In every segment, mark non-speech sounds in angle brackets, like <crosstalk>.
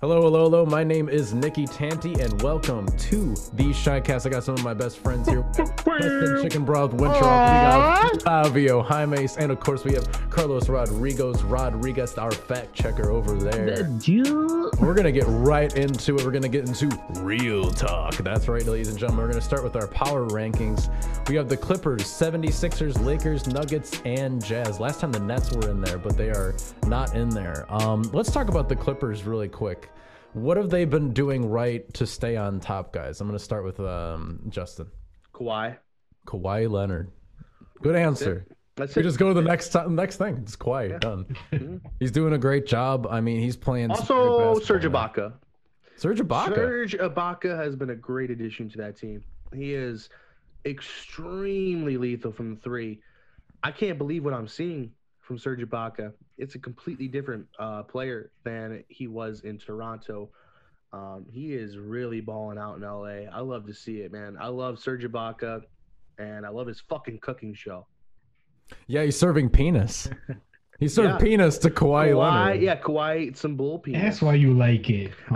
Hello, hello, hello. My name is Nikki Tanti, and welcome to the Shycast. I got some of my best friends here. <laughs> Preston Chicken Broth Winter. We got Flavio Jaimes, and of course we have Carlos Rodriguez. Rodriguez, our fact checker over there. We're gonna get right into it. We're gonna get into real talk. That's right, ladies and gentlemen. We're gonna start with our power rankings. We have the Clippers, 76ers, Lakers, Nuggets, and Jazz. Last time the Nets were in there, but they are not in there. Um, let's talk about the Clippers really quick. What have they been doing right to stay on top, guys? I'm gonna start with um, Justin. Kawhi. Kawhi Leonard. Good answer. That's We it. just go to the next next thing. It's Kawhi done. He's doing a great job. I mean, he's playing. Also, Serge. Ibaka. Serge Ibaka. Serge Ibaka has been a great addition to that team. He is extremely lethal from the three. I can't believe what I'm seeing from Serge Ibaka. It's a completely different uh, player than he was in Toronto. Um, he is really balling out in LA. I love to see it, man. I love Serge Ibaka, and I love his fucking cooking show. Yeah, he's serving penis. <laughs> He served Yeah. penis to Kawhi, Kawhi, Leonard. yeah, Kawhi ate some bull penis. That's why you like it. <laughs> <laughs>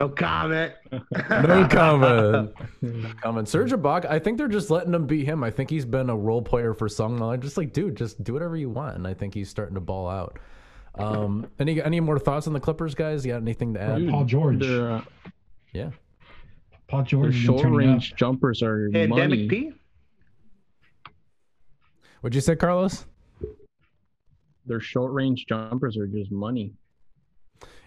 No comment. <laughs> No comment. No comment. Serge Ibaka, I think they're just letting him be him. I think he's been a role player for so long. I'm just like, dude, just do whatever you want. And I think he's starting to ball out. Um, <laughs> any any more thoughts on the Clippers, guys? You got anything to add? Paul George. Uh, Yeah. Paul George. short range up. jumpers are Pandemic money. P. What'd you say, Carlos? Their short range jumpers are just money.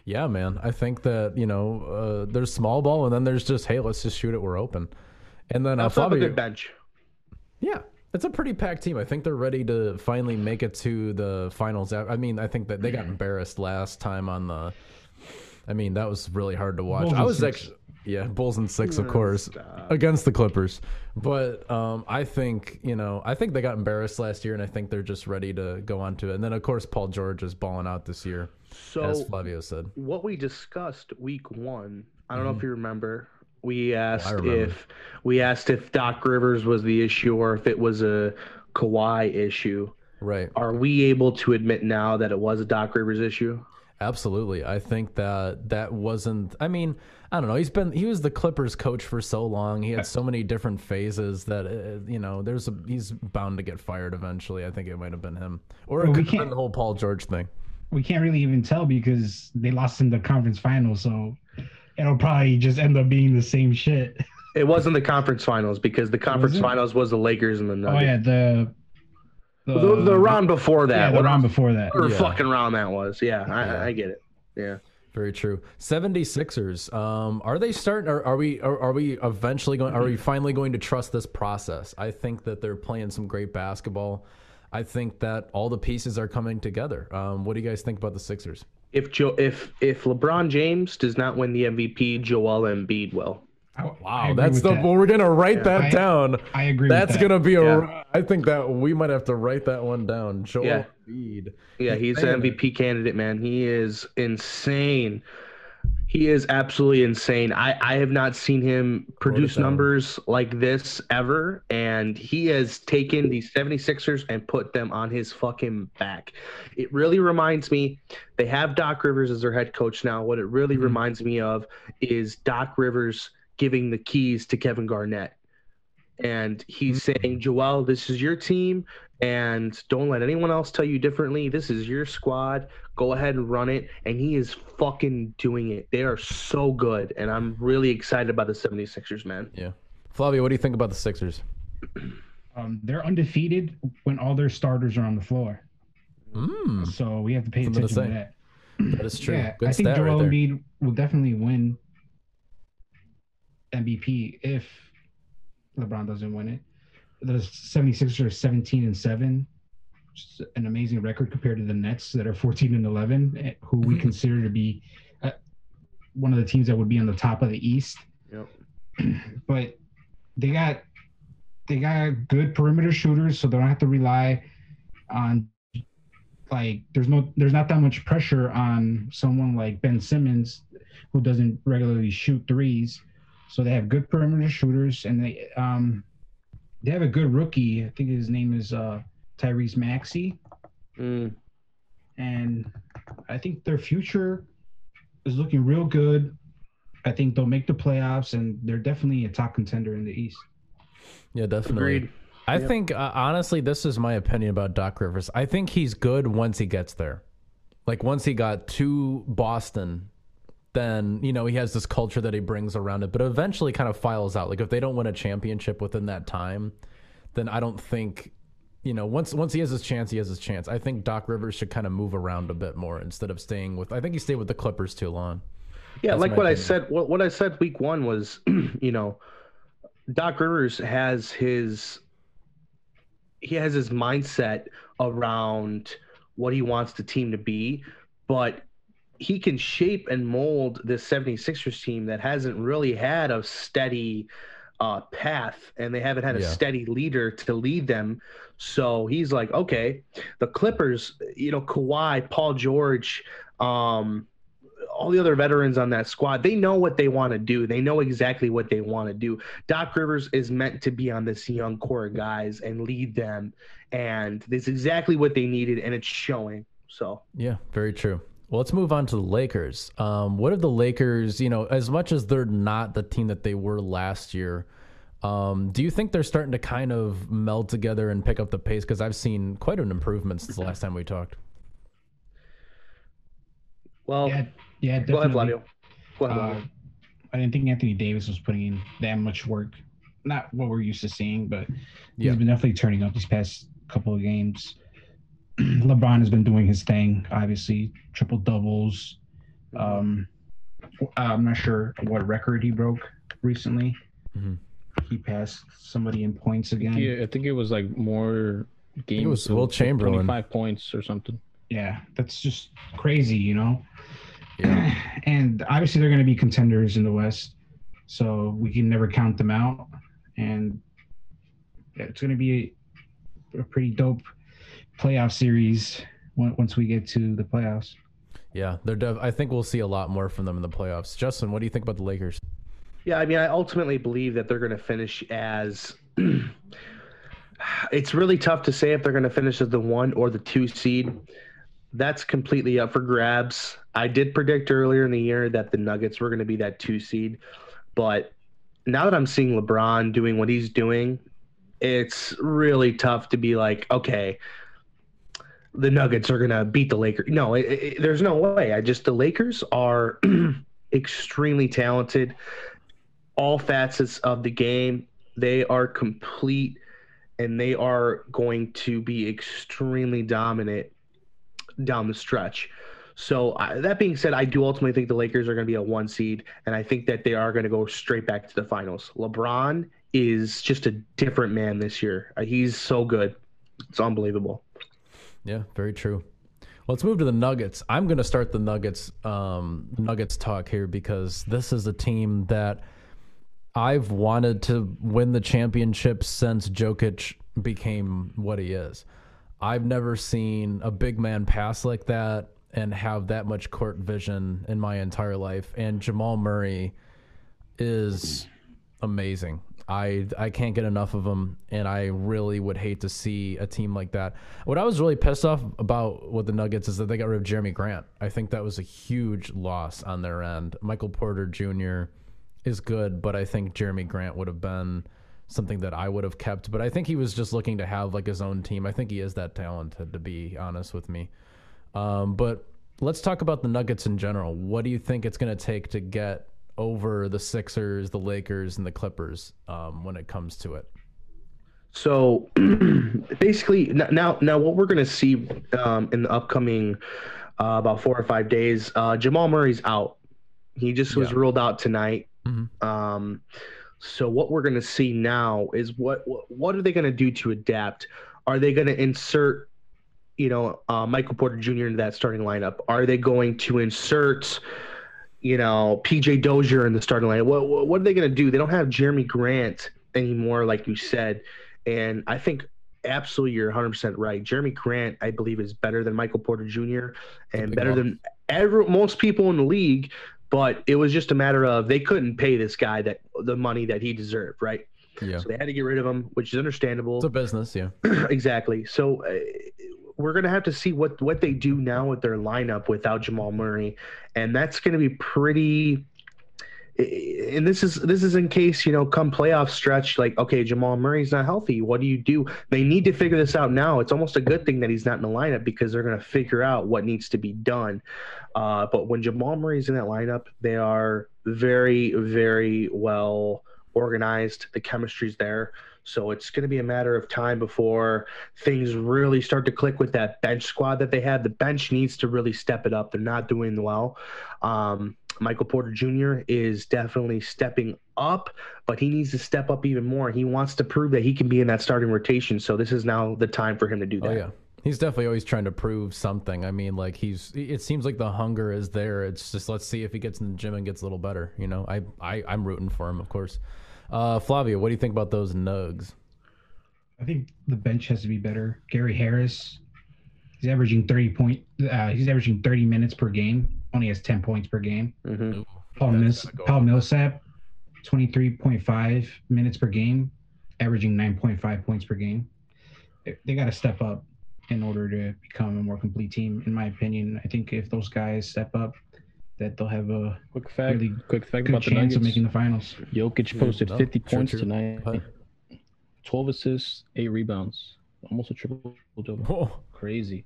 Yeah, man. I think that you know, uh, there's small ball, and then there's just hey, let's just shoot it. We're open. And then uh, Also have a good bench. Yeah, it's a pretty packed team. I think they're ready to finally make it to the finals. I I mean, I think that they got embarrassed last time on the. I mean, that was really hard to watch. Bulls I in was six. actually, yeah, Bulls and six, of course, stop. against the Clippers. But um, I think you know, I think they got embarrassed last year, and I think they're just ready to go on to it. And then of course, Paul George is balling out this year, as So Flavio said. what we discussed week one, I don't know if you remember. We asked Mm-hmm. if we asked if Doc Rivers was the issue or if it was a Kawhi issue. Right. Are we able to admit now that it was a Doc Rivers issue? Absolutely. I think that that wasn't I mean, I don't know. He's been he was the Clippers coach for so long. He had so many different phases that uh, you know, there's a he's bound to get fired eventually. I think it might have been him. Or it Well, could have been the whole Paul George thing. We can't really even tell because they lost in the conference final, so it'll probably just end up being the same shit. It wasn't the conference finals because the conference it? finals was the Lakers and the Nuggets. Oh yeah, the the, the, the round before that. yeah, the what round before that. whatever Yeah. fucking round that was. Yeah, I, I get it. Yeah. Very true. 76ers. Um are they starting are, are we are, are we eventually going are we finally going to trust this process? I think that they're playing some great basketball. I think that all the pieces are coming together. Um, what do you guys think about the Sixers? If Joe, if if LeBron James does not win the MVP, Joel Embiid will. I- I Wow, that's the that. well, we're gonna write that I- down. I agree. That's with that. gonna be a. Yeah. I think that we might have to write that one down. Joel Yeah. Embiid. Yeah, he's saying an MVP candidate, man. He is insane. He is absolutely insane. I, I have not seen him produce numbers like this ever. And he has taken the 76ers and put them on his fucking back. It really reminds me, they have Doc Rivers as their head coach now. What it really Mhm. reminds me of is Doc Rivers giving the keys to Kevin Garnett. And he's saying, Joel, this is your team and don't let anyone else tell you differently. This is your squad. Go ahead and run it. And he is fucking doing it. They are so good. And I'm really excited about the 76ers, man. Yeah, Flavio, what do you think about the Sixers? <clears throat> Um, they're undefeated when all their starters are on the floor. Mm, So we have to pay Something attention to, say. that. that is true. Yeah, Good I think Joel right. Embiid will definitely win MVP if LeBron doesn't win it. The 76ers are 17 and 7, which is an amazing record compared to the Nets that are 14 and 11, eh, who we Mhm. consider to be uh, one of the teams that would be on the top of the East. Yep. <clears throat> but they got they got good perimeter shooters, so they don't have to rely on like there's no there's not that much pressure on someone like Ben Simmons who doesn't regularly shoot threes. So they have good perimeter shooters and they um they have a good rookie. I think his name is uh Tyrese Maxey Mm. and I think their future is looking real good. I think they'll make the playoffs, and they're definitely a top contender in the East. Yeah, definitely. Agreed. I Yep. think uh, honestly, this is my opinion about Doc Rivers. I think he's good once he gets there. Like once he got to Boston, then you know he has this culture that he brings around it. But eventually, kind of files out. Like if they don't win a championship within that time, then I don't think. You know, once once he has his chance, he has his chance. I think Doc Rivers should kind of move around a bit more instead of staying with. I think he stayed with the Clippers too long. Yeah, That's like what I said. What, what I said week one was, <clears throat> you know, Doc Rivers has his he has his mindset around what he wants the team to be, but he can shape and mold this 76ers team that hasn't really had a steady uh, path and they haven't had a Yeah. steady leader to lead them. So he's like, okay, the Clippers, you know, Kawhi, Paul George, um, all the other veterans on that squad, they know what they want to do. They know exactly what they want to do. Doc Rivers is meant to be on this young core of guys and lead them. And that's exactly what they needed, and it's showing. So Yeah, very true. Well, let's move on to the Lakers. Um, what have the Lakers, you know, as much as they're not the team that they were last year, um, do you think they're starting to kind of meld together and pick up the pace? Because I've seen quite an improvement since the last time we talked. well Yeah, yeah, go ahead, definitely. Flavio. Go ahead, Uh, I didn't think Anthony Davis was putting in that much work. Not what we're used to seeing, but Yeah. he's been definitely turning up these past couple of games. <clears throat> LeBron has been doing his thing, obviously, triple doubles. Um, I'm not sure what record he broke recently. Mhm. He passed somebody in points again. Yeah, I think it was like more games. It was so Will like Chamberlain. 25 points or something. Yeah, that's just crazy, you know. Yeah. <clears throat> And obviously, they're going to be contenders in the West, so we can never count them out. And it's going to be a, a pretty dope playoff series once we get to the playoffs. Yeah, they're. Dev- I think we'll see a lot more from them in the playoffs. Justin, what do you think about the Lakers? Yeah, I mean, I ultimately believe that they're going to finish as. <clears throat> it's really tough to say if they're going to finish as the one or the two seed. That's completely up for grabs. I did predict earlier in the year that the Nuggets were going to be that two seed, but now that I'm seeing LeBron doing what he's doing, it's really tough to be like, okay, the Nuggets are going to beat the Lakers. No, it, it, there's no way. I just the Lakers are <clears throat> extremely talented all facets of the game. They are complete and they are going to be extremely dominant down the stretch. So, that being said, I do ultimately think the Lakers are going to be a one seed, and I think that they are going to go straight back to the finals. LeBron is just a different man this year. Uh, He's so good. It's unbelievable. Yeah, very true. Well, let's move to the Nuggets. I'm going to start the Nuggets um, Nuggets talk here because this is a team that I've wanted to win the championship since Jokic became what he is. I've never seen a big man pass like that and have that much court vision in my entire life. And Jamal Murray is amazing. I I can't get enough of them, and I really would hate to see a team like that. What I was really pissed off about with the Nuggets is that they got rid of Jerami Grant. I think that was a huge loss on their end. Michael Porter Jr. is good, but I think Jerami Grant would have been something that I would have kept. But I think he was just looking to have like his own team. I think he is that talented, to be honest with me. Um, but let's talk about the Nuggets in general. What do you think it's going to take to get over the Sixers, the Lakers, and the Clippers um, when it comes to it? So <clears throat> basically, now now what we're going to see um, in the upcoming uh, about four or five days, uh, Jamal Murray's out. He just was Yeah. ruled out tonight. Mhm. Um, so what we're going to see now is what what, what are they going to do to adapt? Are they going to insert, you know, uh, Michael Porter Jr. into that starting lineup? Are they going to insert? You know, PJ Dozier in the starting lineup. What, what, are they going to do? They don't have Jerami Grant anymore, like you said. And I think absolutely you're 100% right. Jerami Grant, I believe, is better than Michael Porter Jr. and better than every, most people in the league. But it was just a matter of they couldn't pay this guy that the money that he deserved, right? Yeah, So they had to get rid of him, which is understandable. it's a business. Yeah, <clears throat> exactly. So uh, we're gonna have to see what what they do now with their lineup without Jamal Murray, and that's gonna be pretty. And this is this is in case you know come playoff stretch like okay Jamal Murray's not healthy. What do you do? They need to figure this out now. It's almost a good thing that he's not in the lineup because they're going to figure out what needs to be done. Uh, but when Jamal Murray's in that lineup they are very very well organized. The chemistry's there so it's going to be a matter of time before things really start to click with that bench squad that they have. The bench needs to really step it up. They're not doing well. Um, Michael Porter Jr. is definitely stepping up, but he needs to step up even more. He wants to prove that he can be in that starting rotation. So this is now the time for him to do that. Oh yeah. He's definitely always trying to prove something. I mean, like he's. It seems like the hunger is there. It's just let's see if he gets in the gym and gets a little better. You know, I, I I'm rooting for him, of course. Uh, Flavio, what do you think about those nugs? I think the bench has to be better. Gary Harris, he's averaging thirty point. Uh, he's averaging thirty minutes per game. Only has ten points per game. Mhm. Paul, That's Mills, go Paul. Millsap, twenty three point five minutes per game, averaging nine point five points per game. They, they got to step up in order to become a more complete team. In my opinion, I think if those guys step up, that they'll have a Quick fact. Really quick fact good about the chance Nuggets. of making the finals. Jokic posted no, 50 true, points true. tonight. 12 assists, 8 rebounds. Almost a triple double. Whoa, Crazy.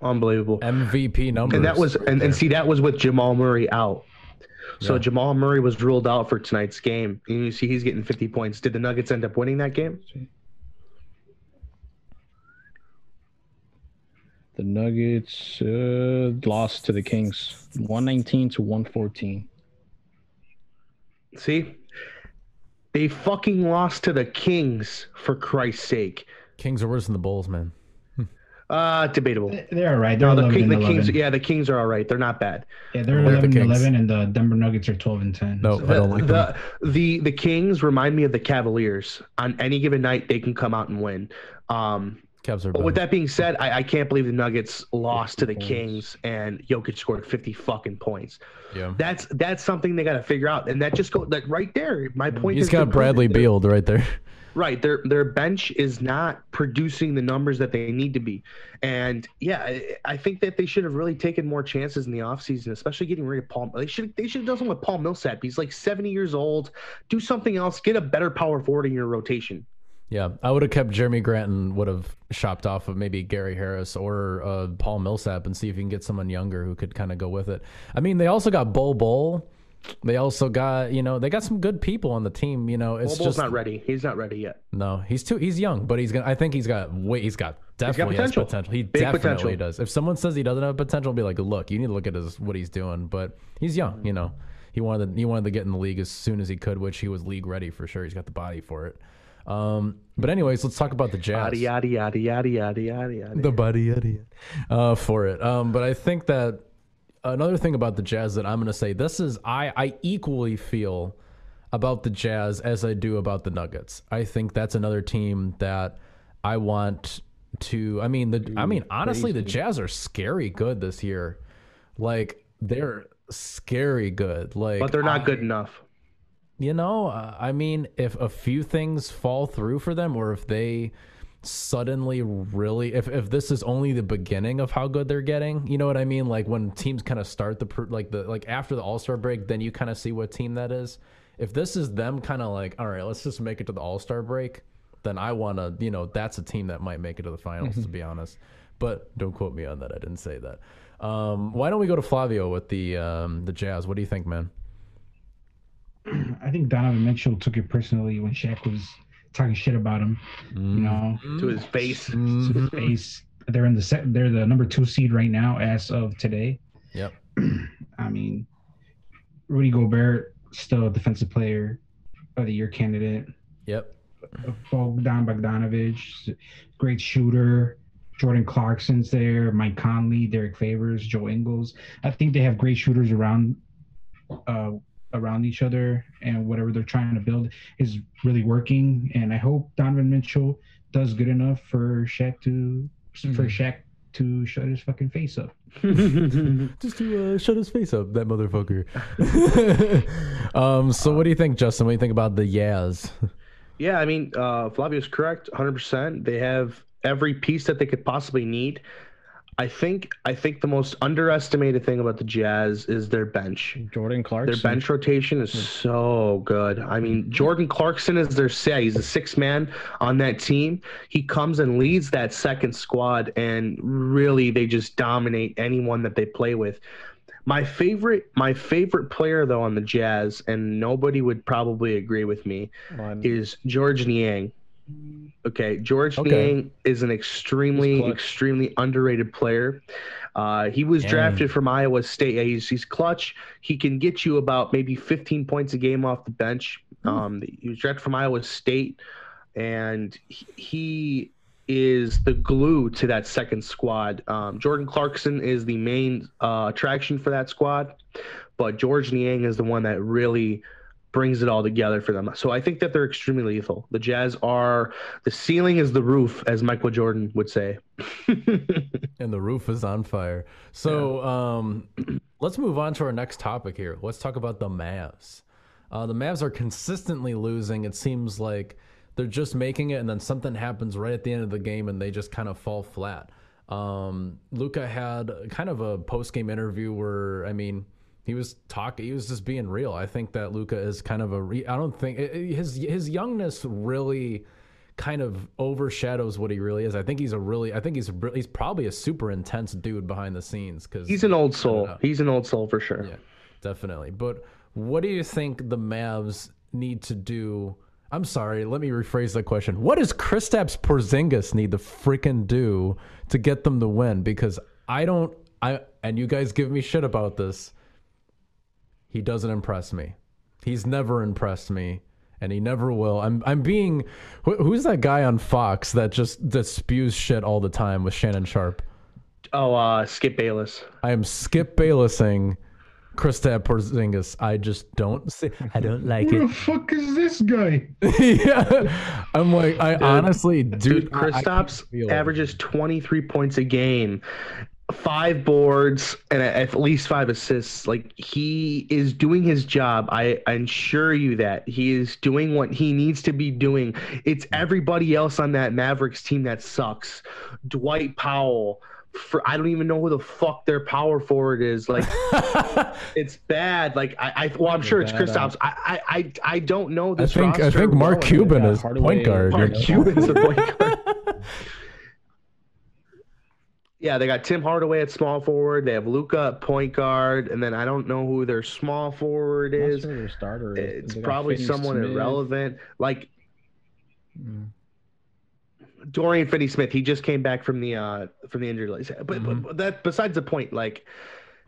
Unbelievable. MVP numbers. and that was and, and see that was with Jamal Murray out. So Yeah. Jamal Murray was ruled out for tonight's game. And you see he's getting 50 points. Did the Nuggets end up winning that game? The Nuggets uh, lost to the Kings, 119 to 114. See? They fucking lost to the Kings for Christ's sake. Kings are worse than the Bulls, man. <laughs> Uh debatable. They're all right. They're No, the, 11 King, and the 11. Kings yeah, the Kings are all right. They're not bad. Yeah, they're I like the 11 and Kings. 11, and the Denver Nuggets are 12 and 10. No, So- I don't like the, the the Kings remind me of the Cavaliers. On any given night they can come out and win. Um Cavs are But with that being said, I, I can't believe the Nuggets lost to the 50 Kings and Jokic scored 50 fucking points. Yeah. That's that's something they got to figure out, and that just go that right there. My point. He's got Bradley. Beal right there. Right, their their bench is not producing the numbers that they need to be, and yeah, I, I think that they should have really taken more chances in the offseason, especially getting rid of Paul. They should they should have done something with Paul Millsap. He's like 70 years old. Do something else. Get a better power forward in your rotation. Yeah, I would have kept Jerami Grant and would have shopped off of maybe Gary Harris or uh, Paul Millsap and see if you can get someone younger who could kind of go with it. I mean, they also got Bol Bol. They also got you know they got some good people on the team. You know, it's Bobo's just not ready. He's not ready yet. no. He's too. He's young, but he's gonna. I think he's got. Wait, he's got definitely potential. has potential. He Big definitely potential. does. If someone says he doesn't have potential, be like, look, you need to look at his what he's doing. But he's young. You know, he wanted to, he wanted to get in the league as soon as he could, which he was league ready for sure. He's got the body for it. Um, but anyways, let's talk about the Jazz. Yada yada yada yada yada yada. the body yada yada, uh, for it. Um, but I think that another thing about the Jazz that I'm going to say this is I I equally feel about the Jazz as I do about the Nuggets. I think that's another team that I want to. I mean the I mean honestly the Jazz are scary good this year. Like they're scary good. Like but they're not I- good enough. You know, uh, I mean, if a few things fall through for them, or if they suddenly really, if if this is only the beginning of how good they're getting, you know what I mean? Like when teams kind of start the like the like after the All Star break, then you kind of see what team that is. If this is them kind of like, all right, let's just make it to the All Star break, then I want to, you know, that's a team that might make it to the finals, to be honest. But don't quote me on that. I didn't say that. Um, why don't we go to Flavio with the um, the Jazz? What do you think, man? <clears throat> I think Donovan Mitchell took it personally when Shaq was talking shit about him. You know, to his face. to Mm-hmm. his face. They're in the set. They're the number two seed right now, as of today. Yep. <clears throat> I mean, Rudy Gobert still a defensive player of the year candidate. Yep. Bogdan Bogdanovich, great shooter. Jordan Clarkson's there. Mike Conley, Derrick Favors, Joe Ingles. I think they have great shooters around, uh, around each other, and whatever they're trying to build is really working. And I hope Donovan Mitchell does good enough for Shaq to for Shaq to shut his fucking face up. <laughs> just to uh, shut his face up, that motherfucker. <laughs> um, so what do you think, Justin? What do you think about the Yaz? Yeah, I mean, uh, Flavio's correct, 100%. They have every piece that they could possibly need. I think I think the most underestimated thing about the Jazz is their bench. Jordan Clarkson. Their bench rotation is so good. I mean, Jordan Clarkson is their say. He's a six man on that team. He comes and leads that second squad, and really they just dominate anyone that they play with. My favorite, my favorite player though on the Jazz, and nobody would probably agree with me, on- is George Niang. Okay, George Okay. Niang is an extremely, extremely underrated player. Uh, he was Dang. drafted from Iowa State. Yeah, he's he's clutch. He can get you about maybe 15 points a game off the bench. Um, he was drafted from Iowa State, and he, he is the glue to that second squad. Um, Jordan Clarkson is the main uh, attraction for that squad, but George Niang is the one that really brings it all together for them. So I think that they're extremely lethal. The Jazz are the ceiling is the roof, as Michael Jordan would say. <laughs> and the roof is on fire. So um, let's move on to our next topic here. Let's talk about the Mavs. Uh, the Mavs are consistently losing. It seems like they're just making it, and then something happens right at the end of the game, and they just kind of fall flat. Um, Luka had kind of a post game interview where, I mean, he was talking. He was just being real. I think that Luka is kind of a. Re- I don't think his his youngness really kind of overshadows what he really is. I think he's a really. I think he's a, he's probably a super intense dude behind the scenes because He's an old soul. He's an old soul for sure. yeah, definitely. But what do you think the Mavs need to do? I'm sorry, let me rephrase that question. What does Kristaps Porzingis need to freaking do to get them to win? Because I don't. I and you guys give me shit about this. He doesn't impress me. He's never impressed me, and he never will. I'm I'm being. Who, who's that guy on Fox that just that spews shit all the time with Shannon Sharpe? Oh, uh, Skip Bayless. I am Skip Baylessing Kristaps Porzingis. I just don't see. I don't like it. Who the fuck is this guy? <laughs> yeah, I'm like, I honestly, dude, Dude, I- I Kristaps averages 23 points a game, five boards, and at least five assists. Like he is doing his job. I assure you that he is doing what he needs to be doing. It's everybody else on that Mavericks team that sucks. Dwight Powell. For, I don't even know who the fuck their power forward is. Like <laughs> it's bad. Like I, I well, I'm sure it's bad, Kristaps. I, I, I, I don't know I this think I think Mark. Cuban is Hardaway- point guard. Mark Yeah. Cuban's a point guard. <laughs> Yeah, they got Tim Hardaway at small forward. They have Luka at point guard, and then I don't know who their small forward is. sure their starter is. It's probably someone Smith. irrelevant, like Mm. Dorian Finney-Smith. He just came back from the uh from the injury list. But, but- but that besides the point, like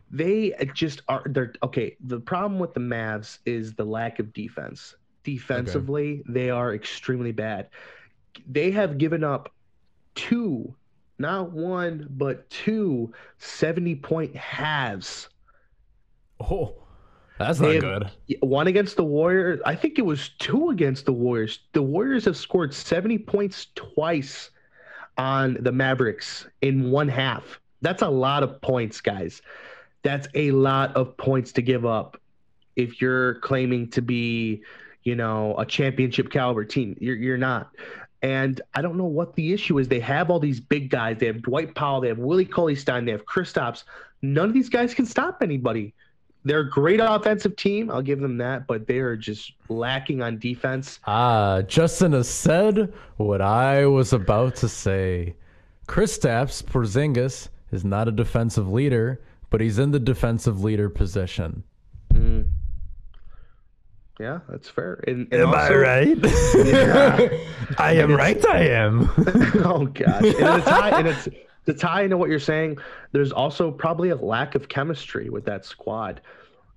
they just are. They're okay. The problem with the Mavs is the lack of defense. Defensively, they are extremely bad. They have given up two, not one, but two 70 point halves. Oh, that's not have- good. One against the Warriors. I think it was two against the Warriors. The Warriors have scored 70 points twice on the Mavericks in one half. That's a lot of points, guys. That's a lot of points to give up if you're claiming to be, you know, a championship caliber team. You're you're not. And I don't know what the issue is. They have all these big guys. They have Dwight Powell. They have Willie Cauley Stein. They have Kristaps. None of these guys can stop anybody. They're a great offensive team. I'll give them that, but they are just lacking on defense. Ah, Justin has said what I was about to say. Kristaps Porzingis is not a defensive leader, but he's in the defensive leader position. Yeah, that's fair. And, and also- <laughs> <laughs> right? I am right. I am. oh gosh, and to tie, and it's <laughs> to tie into what you're saying. There's also probably a lack of chemistry with that squad.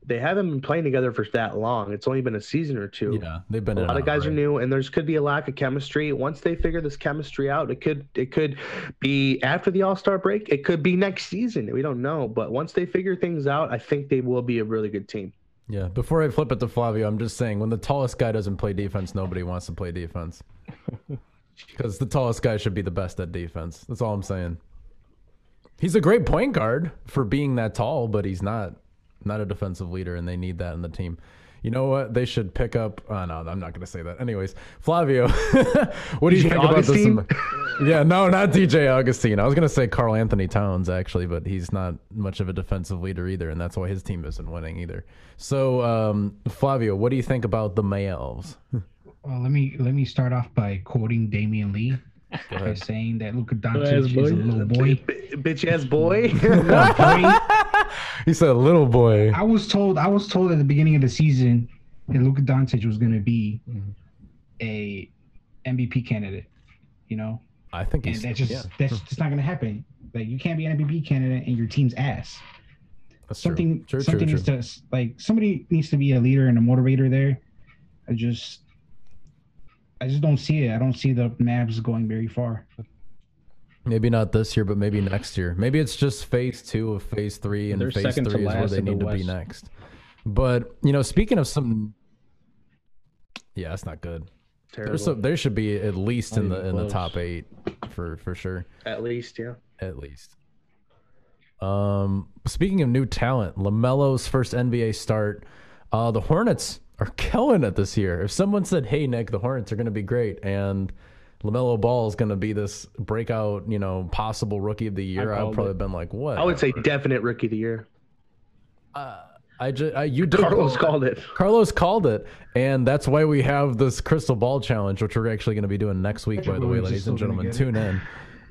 They haven't been playing together for that long. It's only been a season or two. yeah, they've been a lot of out, guys are new, and there's could be a lack of chemistry. Once they figure this chemistry out, it could it could be after the All Star break. It could be next season. We don't know, but once they figure things out, I think they will be a really good team. Yeah. Before I flip it to Flavio, I'm just saying when the tallest guy doesn't play defense, nobody wants to play defense. <laughs> Because the tallest guy should be the best at defense. That's all I'm saying. He's a great point guard for being that tall, but he's not not a defensive leader, and they need that in the team. You know what? They should pick up. Oh, no, I'm not going to say that. Anyways, Flavio, <laughs> what do you DJ think about this? yeah, no, not DJ Augustin. I was going to say Karl Anthony Towns actually, but he's not much of a defensive leader either, and that's why his team isn't winning either. So, um, Flavio, what do you think about the Mayelves? Well, let me let me start off by quoting Damion Lee by ahead. saying that Luka ass Doncic is a little boy. B- bitch ass boy. Boy. <laughs> He said, "Little boy." I was told I was told at the beginning of the season that Luka Doncic was going to be mm-hmm. a MVP candidate. You know, I think and he's that's just yeah, that's just not going to happen. Like you can't be an MVP candidate and your team's ass. that's Something true. True, something true, needs true. to like somebody needs to be a leader and a motivator there. I just I just don't see it. I don't see the Mavs going very far. Maybe not this year, but maybe next year. Maybe it's just phase two of phase three, and They're phase three is where they in the need to be next. But you know, speaking of some, yeah, that's not good. There's some, there should be at least Not in the even in the top eight for for sure, At least, yeah. at least. Um, speaking of new talent, Lamelo's first NBA start. Uh, the Hornets are killing it this year. If someone said, "Hey, Nick, the Hornets are going to be great," and Lamelo Ball is going to be this breakout, you know, possible rookie of the year, I've called probably it. been like, "What?" I would say definite rookie of the year. I just I, you did Carlos called it. Carlos called it, and that's why we have this crystal ball challenge, which we're actually going to be doing next week. By the way, ladies and gentlemen, tune in.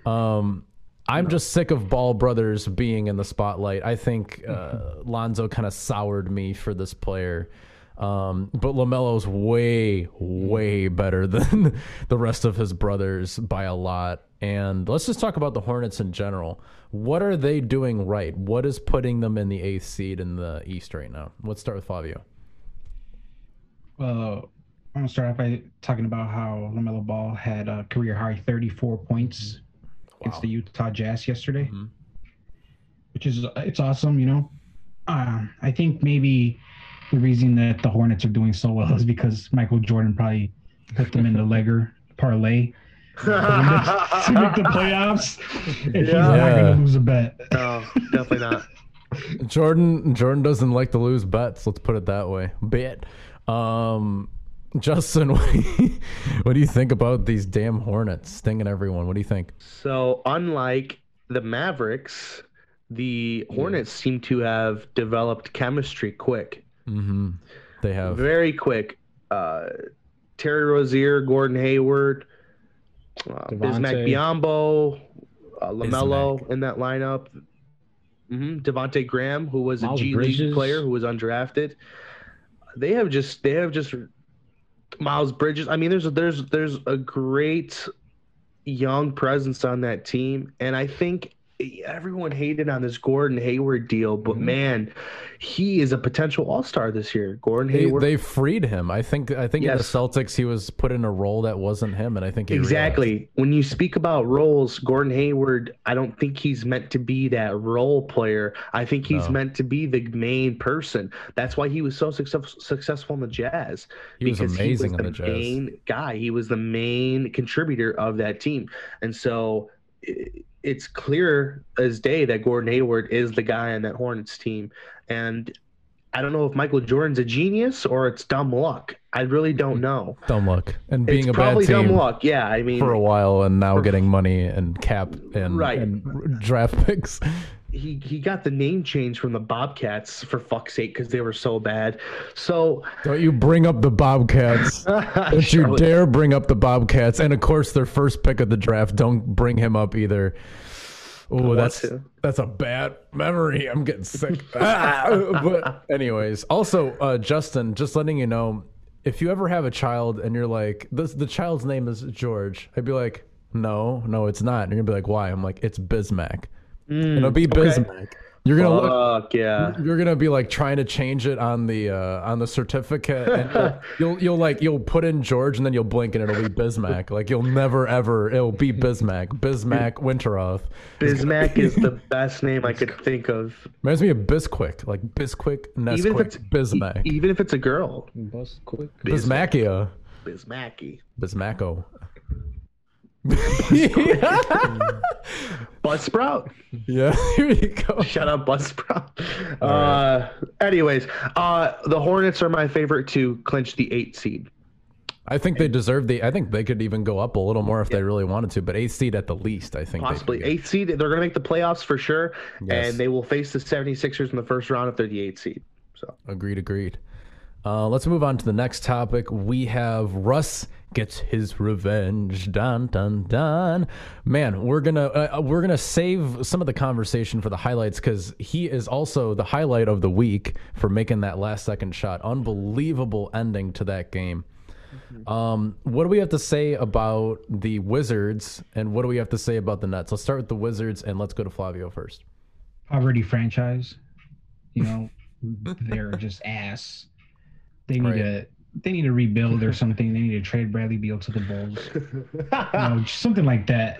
Um, I'm just sick of Ball brothers being in the spotlight. I think <laughs> uh, Lonzo kind of soured me for this player. Um, but Lamelo's way, way better than <laughs> the rest of his brothers by a lot. And let's just talk about the Hornets in general. What are they doing right? What is putting them in the eighth seed in the East right now? Let's start with Fabio. Uh, I'm gonna start off by talking about how Lamelo Ball had a career high 34 points against the Utah Jazz yesterday, Mhm. which is it's awesome. You know, uh, I think maybe the reason that the Hornets are doing so well is because Michael Jordan probably put them in the legger parlay to make the playoffs, and he's not Yeah. gonna lose a bet. no, definitely not. Jordan Jordan doesn't like to lose bets. Let's put it that way. Bet. Um, Justin, <laughs> what do, you, what do you think about these damn Hornets stinging everyone? What do you think? So, unlike the Mavericks, the Hornets seem to have developed chemistry quick, Mm-hmm. They have. very quick. Uh, Terry Rozier, Gordon Hayward, uh, Bismack Devontae. Biyombo, uh, Lamelo in that lineup. hmm Devonte Graham, who was Miles a G Bridges. League player who was undrafted. They have just they have just Miles Bridges. I mean, there's a, there's there's a great young presence on that team, and I think everyone hated on this Gordon Hayward deal, but Mhm. man, he is a potential All Star this year. Gordon They, Hayward. they freed him. I think. I think in the Yes. Celtics, he was put in a role that wasn't him, and I think he realized- Exactly. When you speak about roles, Gordon Hayward, I don't think he's meant to be that role player. I think he's No. meant to be the main person. That's why he was so success- successful in the Jazz. He was because amazing he was the the Jazz. main guy. He was the main contributor of that team. And so it's clear as day that Gordon Hayward is the guy on that Hornets team. And I don't know if Michael Jordan's a genius or it's dumb luck. I really don't know. Dumb luck and being it's a bad probably dumb luck. Yeah, I mean, for a while, and now getting money and cap and, Right. and draft picks. He he got the name change from the Bobcats for fuck's sake because they were so bad. So Don't you bring up the Bobcats? <laughs> Don't you dare bring up the Bobcats. And of course, their first pick of the draft. Don't bring him up either. Oh, that's to. that's a bad memory. I'm getting sick. <laughs> Ah, but anyways, also uh, Justin, just letting you know, if you ever have a child and you're like, this the child's name is George, I'd be like, no, no, it's not. And you're gonna be like, why? I'm like, it's Bismack. Mm, It'll be okay. Bismack. You're gonna look. Fuck yeah. You're gonna be like trying to change it on the uh, on the certificate, and you'll, <laughs> you'll you'll like you'll put in George, and then you'll blink, and it'll be Bismack. Like you'll never ever it'll be Bismack, Bismack Winteroth. Bismack is the best name I could think of. Reminds me of Bisquick, like Bisquick, Even if Nesquik, it's Bismack, e- even if it's a girl. Bisquick. quick. Bismackia, Bismacky. Bismacko. Buzzsprout. yeah, <laughs> here you go. Shut up, Buzzsprout. Uh, anyways, uh, the Hornets are my favorite to clinch the eight seed. I think they deserve the. I think they could even go up a little more if they really wanted to, but eighth seed at the least. I think Possibly eighth seed. They're going to make the playoffs for sure, Yes. and they will face the 76ers in the first round if they're the eighth seed. So Agreed, agreed. Uh, let's move on to the next topic. We have Russ gets his revenge. Dun dun dun. Man, we're gonna uh, we're gonna save some of the conversation for the highlights because he is also the highlight of the week for making that last second shot. Unbelievable ending to that game. Um, what do we have to say about the Wizards, and what do we have to say about the Nets? Let's start with the Wizards, and let's go to Flavio first. Poverty franchise. You know, <laughs> they're just ass. They need Right. to they need to rebuild or something. They need to trade Bradley Beal to the Bulls. you know, <laughs> something like that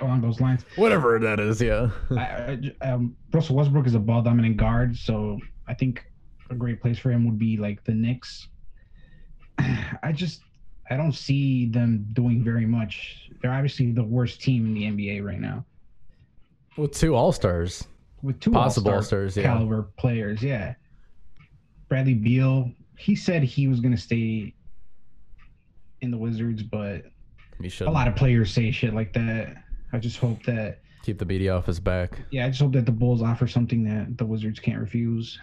along those lines. Whatever that is, yeah. I, I, um, Russell Westbrook is a ball dominant guard, so I think a great place for him would be like the Knicks. <sighs> I just I don't see them doing very much. They're obviously the worst team in the NBA right now With two All Stars. with two Possible all-star All-Stars, yeah. caliber players. Yeah, Bradley Beal. He said he was going to stay in the Wizards, but a lot of players say shit like that. I just hope that keep the media off his back. yeah, I just hope that the Bulls offer something that the Wizards can't refuse.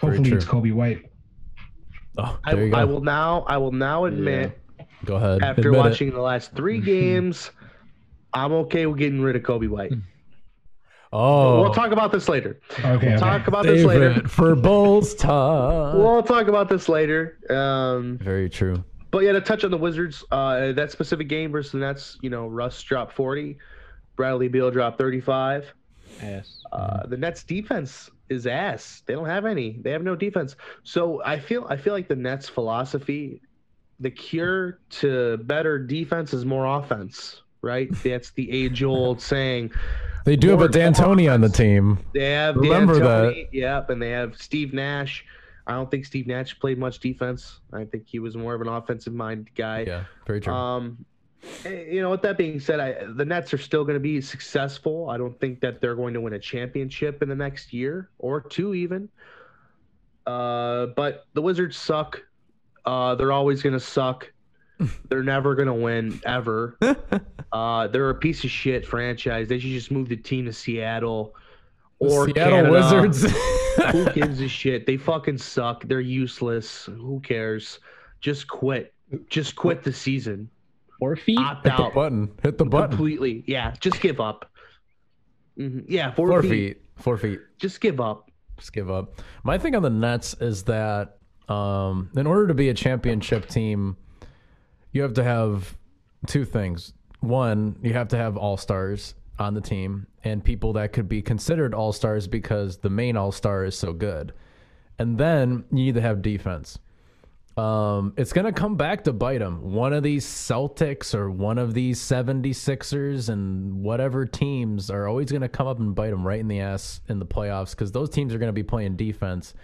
Hopefully, it's. Coby White. Oh, I, there you go. I will now. I will now admit, Go ahead. after Admit it. watching the last three <laughs> games, I'm okay with getting rid of Coby White. Hmm. Oh, We'll talk about this later. Okay, okay. Talk about this later. for Bulls <laughs> talk. We'll talk about this later. Um, Very true. but yeah, to touch on the Wizards, uh, that specific game versus the Nets, you know, Russ dropped 40, Bradley Beal dropped 35. Ass. Uh, the Nets defense is ass. They don't have any. They have no defense. So I feel I feel like the Nets philosophy, the cure to better defense is more offense. Right? That's the age old saying. They do have a D'Antoni on the team. They have Remember D'Antoni, Yep, and they have Steve Nash. I don't think Steve Nash played much defense. I think he was more of an offensive minded guy. Yeah, very true. Um, eh, you know, with that being said, I, the Nets are still going to be successful. I don't think that they're going to win a championship in the next year or two, even. Uh, but the Wizards suck. Uh, they're always going to suck. <laughs> they're never going to win ever. <laughs> uh, they're a piece of shit franchise. They should just move the team to Seattle or Seattle Canada. Wizards. <laughs> Who gives a shit? They fucking suck. They're useless. Who cares? Just quit. Just quit the season. Four feet. Opt Hit the out button. Hit the button. completely. Yeah, just give up. Mhm. Yeah, four, Four feet. feet. Four feet. Just give up. Just give up. My thing on the Nets is that um, in order to be a championship team, you have to have two things. One, you have to have all stars on the team and people that could be considered all stars because the main all star is so good. And then you need to have defense. Um, it's going to come back to bite them. One of these Celtics or one of these 76ers and whatever teams are always going to come up and bite them right in the ass in the playoffs because those teams are going to be playing defense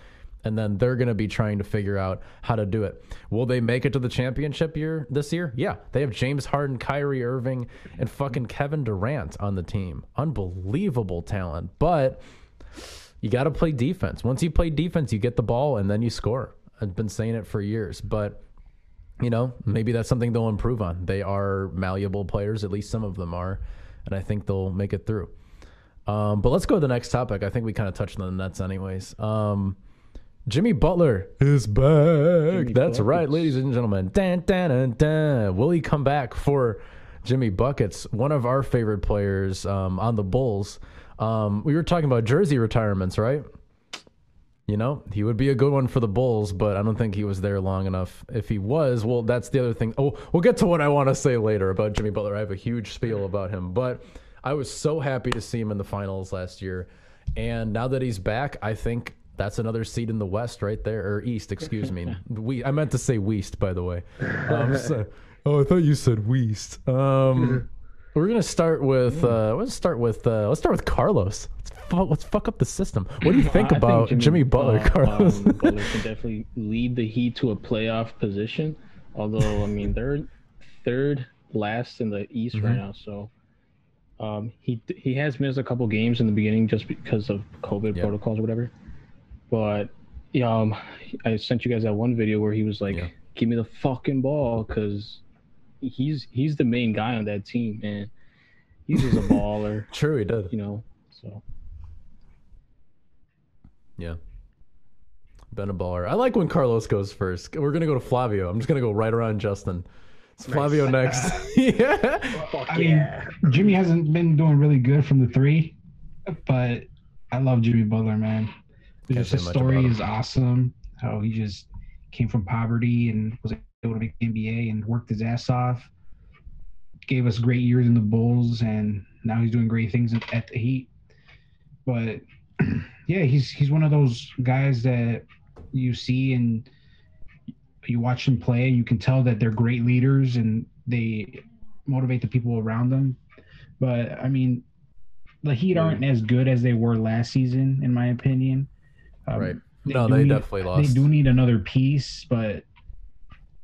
and then they're going to be trying to figure out how to do it. Will they make it to the championship year this year? Yeah. They have James Harden, Kyrie Irving, and fucking Kevin Durant on the team. Unbelievable talent. But you got to play defense. Once you play defense, you get the ball and then you score. I've been saying it for years, but you know, maybe that's something they'll improve on. They are malleable players, at least some of them are, and I think they'll make it through. Um, but let's go to the next topic. I think we kind of touched on the Nets, anyways. Um, Jimmy Butler is back. That's right, ladies and gentlemen. Will he come back for Jimmy Buckets, one of our favorite players um, on the Bulls? Um, we were talking about jersey retirements, right? You know, he would be a good one for the Bulls, but I don't think he was there long enough. If he was, well, that's the other thing. Oh, we'll get to what I want to say later about Jimmy Butler. I have a huge spiel about him, but I was so happy to see him in the finals last year. And now that he's back, I think that's another seed in the West right there, or East, excuse me. <laughs> we, I meant to say West, by the way. <laughs> Um, so- oh, I thought you said West. Um, <laughs> we're gonna start with. Uh, let's start with. Uh, let's start with Carlos. Let's, fu- let's fuck up the system. What do you <clears throat> think I about Jimmy, Butler, uh, Carlos? um, Butler can definitely lead the Heat to a playoff position. Although, I mean, they're third last in the East Mhm. right now. So um, he he has missed a couple games in the beginning just because of COVID Yeah. protocols or whatever. But um, I sent you guys that one video where he was like, Yeah. "Give me the fucking ball," because he's he's the main guy on that team, man. he's just a <laughs> baller, True, he did. you know. So Yeah. Ben a baller. I like when Carlos goes first. We're gonna go to Flavio. I'm just gonna go right around Justin. It's Flavio <laughs> next. yeah. <laughs> Fuck I mean. Jimmy hasn't been doing really good from the three, but I love Jimmy Butler, man. Just his story is awesome. How he just came from poverty and was able to make the NBA and worked his ass off. Gave us great years in the Bulls, and now he's doing great things at- at the Heat. But <clears throat> yeah, he's he's one of those guys that you see and you watch them play, and you can tell that they're great leaders and they motivate the people around them. But I mean, the Heat aren't as good as they were last season, in my opinion. Um, Right. they No, do they need- definitely lost. They do need another piece, but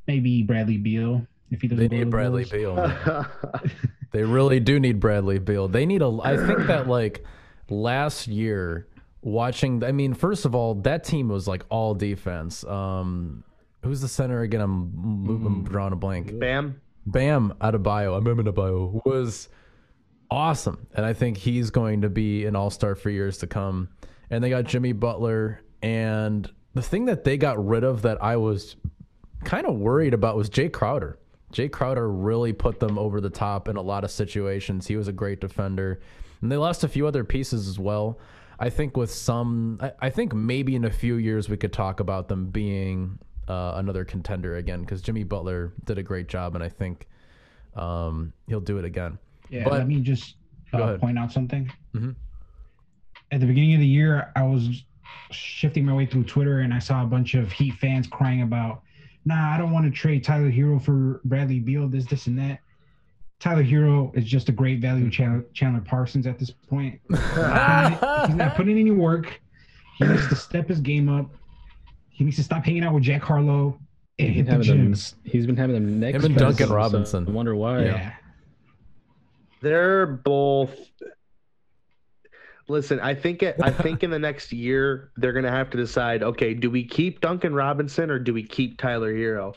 maybe Bradley Beal if he doesn't. They need the Bradley Bulls. Beal. <laughs> They really do need Bradley Beal. They need a. I think that <clears throat> like last year, watching. I mean, first of all, that team was like all defense. Um, who's the center again? I'm, Mm. I'm drawing a blank. Bam. Bam out of Adebayo, I'm Adebayo was awesome, and I think he's going to be an all star for years to come. And they got Jimmy Butler, and the thing that they got rid of that I was kind of worried about was Jae Crowder. Jae Crowder really put them over the top in a lot of situations. He was a great defender, and they lost a few other pieces as well. I think with some, I, I think maybe in a few years we could talk about them being uh, another contender again because Jimmy Butler did a great job, and I think um, he'll do it again. Yeah, But- let me just uh, point out something. Mhm. At the beginning of the year, I was shifting my way through Twitter and I saw a bunch of Heat fans crying about, "Nah, I don't want to trade Tyler Herro for Bradley Beal. This, this, and that." Tyler Herro is just a great value hmm. Chandler, Chandler Parsons at this point. <laughs> He's not, he's not putting in any work. He needs to step his game up. He needs to stop hanging out with Jack Harlow and he's hit the gym. them. He's been having them next. Him and Duncan so Robinson. I wonder why. yeah. They're both. Listen, I think it, I think in the next year they're gonna have to decide. Okay, do we keep Duncan Robinson or do we keep Tyler Herro?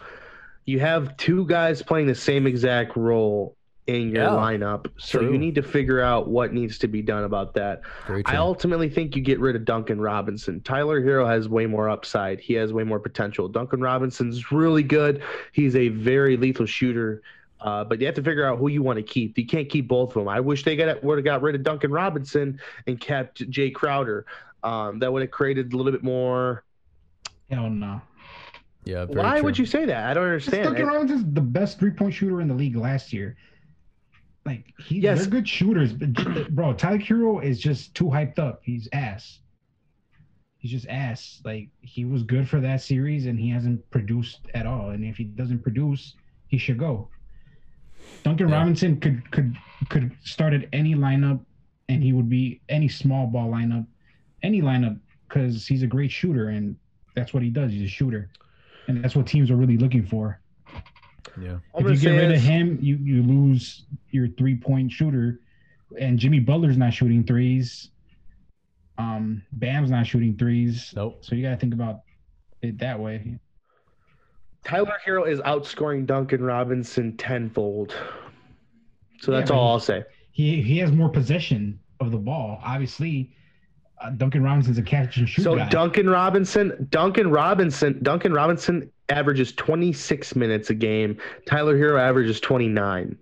You have two guys playing the same exact role in your Yeah, lineup, so true. you need to figure out what needs to be done about that. I ultimately think you get rid of Duncan Robinson. Tyler Herro has way more upside. He has way more potential. Duncan Robinson's really good. He's a very lethal shooter. Uh, but you have to figure out who you want to keep. You can't keep both of them. I wish they got would have got rid of Duncan Robinson and kept Jae Crowder. Um, that would have created a little bit more. Hell no. yeah. very Why true. would you say that? I don't understand. Duncan Robinson's the best three point shooter in the league last year. Like he, Yes. they're good shooters, but j- bro, Tyler Herro is just too hyped up. He's ass. He's just ass. Like he was good for that series, and he hasn't produced at all. And if he doesn't produce, he should go. Duncan Yeah. Robinson could could could start at any lineup, and he would be any small ball lineup, any lineup, because he's a great shooter, and that's what he does. He's a shooter, and that's what teams are really looking for Yeah. If you get say rid of him, you you lose your three point shooter, and Jimmy Butler's not shooting threes. Um, Bam's not shooting threes. Nope. So you gotta think about it that way. Tyler Herro is outscoring Duncan Robinson tenfold. So that's but all I'll say. He he has more possession of the ball. Obviously, uh, Duncan Robinson's a catch and shoot So guy. Duncan Robinson, Duncan Robinson, Duncan Robinson averages 26 minutes a game. Tyler Herro averages 29.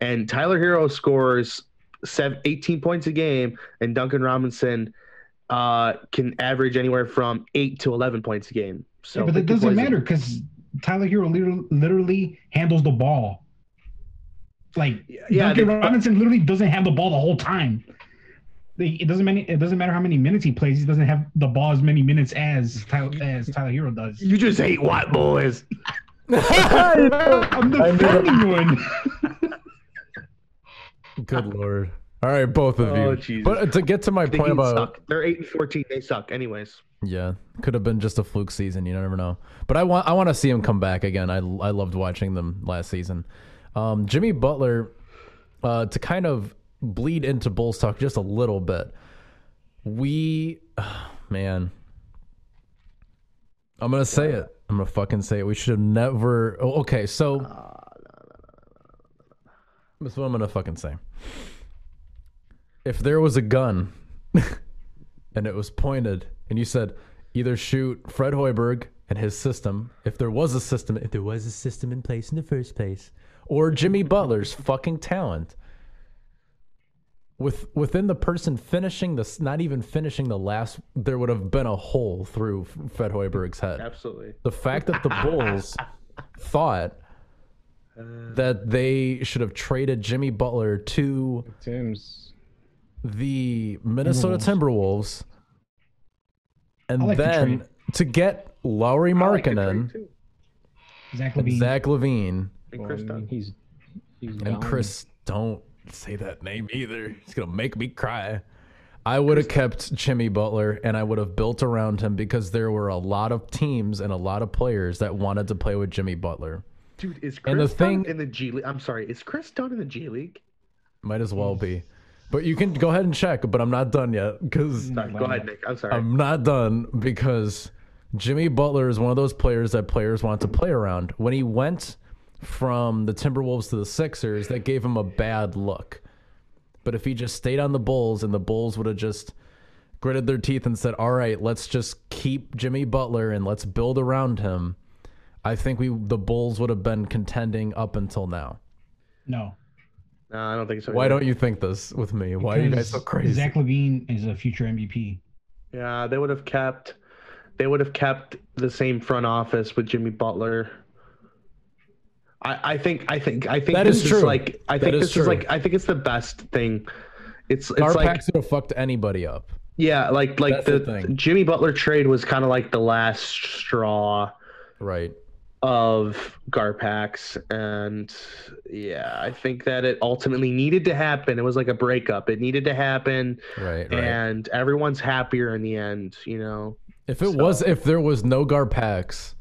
And Tyler Herro scores seven, 18 points a game, and Duncan Robinson uh, can average anywhere from 8 to 11 points a game. So yeah, but it doesn't matter because Tyler Herro literally, literally handles the ball. Like Yeah, Duncan they- Robinson literally doesn't have the ball the whole time. It doesn't matter. It doesn't matter how many minutes he plays. He doesn't have the ball as many minutes as Tyler, as Tyler Herro does. You just hate white boys. I'm the defending one. <laughs> Good lord. All right, both of Oh, you. Jesus. But to get to my The point about suck. They're 8 and 14. They suck, anyways. Yeah, could have been just a fluke season. You never know. But I want I want to see him come back again. I I loved watching them last season. Um, Jimmy Butler, uh, to kind of bleed into Bulls talk just a little bit. We, <sighs> man, I'm gonna say it. I'm gonna fucking say it. We should have never. oh, Okay, so that's what I'm gonna fucking say. If there was a gun <laughs> and it was pointed, and you said either shoot Fred Hoiberg and his system, if there was a system, if there was a system in place in the first place, or Jimmy Butler's fucking talent, with within the person finishing this, not even finishing the last, there would have been a hole through Fred Hoiberg's head. Absolutely. The fact that the Bulls thought uh. that they should have traded Jimmy Butler to Tim's the Minnesota Timberwolves, and like then trade. to get Lauri I like the trade, Markkanen. Zach and LaVine. Zach LaVine And Kris Dunn. he's he's and gone. Kris. Don't say that name either. It's gonna make me cry. I would have kept Jimmy Butler and I would have built around him because there were a lot of teams and a lot of players that wanted to play with Jimmy Butler. Dude, is And Kris the Dunn thing- in the G League? I'm sorry, is Kris Dunn in the G League? Might as well be. But you can go ahead and check, but I'm not done yet because go ahead, Nick. I'm sorry. I'm not done because Jimmy Butler is one of those players that players want to play around. When he went from the Timberwolves to the Sixers, that gave him a bad look. But if he just stayed on the Bulls and the Bulls would have just gritted their teeth and said, "All right, let's just keep Jimmy Butler and let's build around him," I think we the Bulls would have been contending up until now. no. No, I don't think so. Why either. don't you think this with me? Why are you guys so crazy? Zach LaVine is a future MVP. Yeah, they would have kept. They would have kept the same front office with Jimmy Butler. I, I think. I think. I think That this is is, true. like. I That think is this true. is like. I think it's the best thing. It's it's Garpax like would have fucked anybody up. yeah, like like That's the, the thing. Jimmy Butler trade was kind of like the last straw Right. Of Garpax, and yeah, I think that it ultimately needed to happen. It was like a breakup. It needed to happen, Right. Right. and everyone's happier in the end. You know. If it So- was, if there was no Garpax,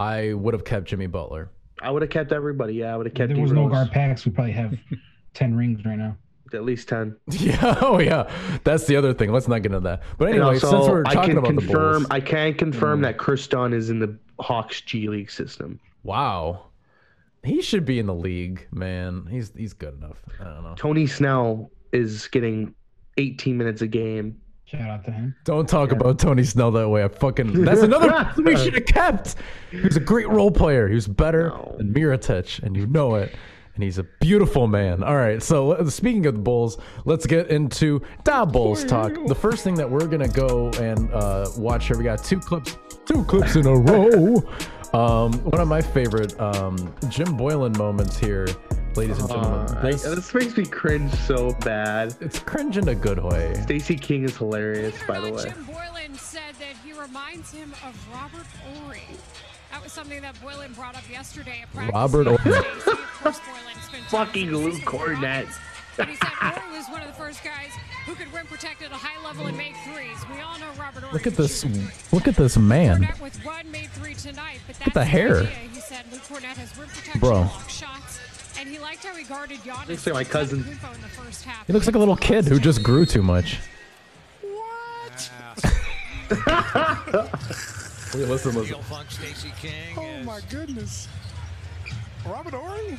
I would have kept Jimmy Butler. I would have kept everybody. Yeah, I would have kept. If kept. there was no D-Rose. Garpax, we probably have <laughs> ten rings right now. At least ten. <laughs> Yeah. Oh, yeah. That's the other thing. Let's not get into that. But And anyway, also, since we're I talking can about the confirm. Bulls, I can confirm mm-hmm. that Kris Dunn is in the Hawks G League system. wow, he should be in the league, man. He's he's good enough. I don't know. Tony Snell is getting 18 minutes a game. Shout out to him. Don't talk about Tony Snell that way. I fucking. That's another <laughs> person we should have kept. He was a great role player. He was better No. than Mirotic, and you know it. And he's a beautiful man. All right. So speaking of the Bulls, let's get into the Bulls talk. The first thing that we're gonna go and uh, watch here, we got two clips, two clips in a row. Um, one of my favorite um, Jim Boylan moments here, ladies and gentlemen. Uh, I- This- this makes me cringe so bad. it's cringe in a good way. Stacey King is hilarious, by the way. Jim Boylan said that he reminds him of Robert Horry. That was something that Boylan brought up yesterday at practice. Robert Horry. Horry. Of course, Boylan spent time Fucking as Luke Kornet. Rockets, he said Horry was one of the first guys who could rim protect at a high level and make threes. We all know Robert Horry. Look at this. Look at this man. Kornet with one made three tonight, but that's at the hair. idea. He said Luke Kornet has rim protection, Bro. block shots, and he liked how he guarded Giannis. Looks like my cousin. In the first half. He looks like a little kid who just grew too much. What? <laughs> listen, listen. Steel Funk, Stacey King. Oh my goodness. Robert Horry?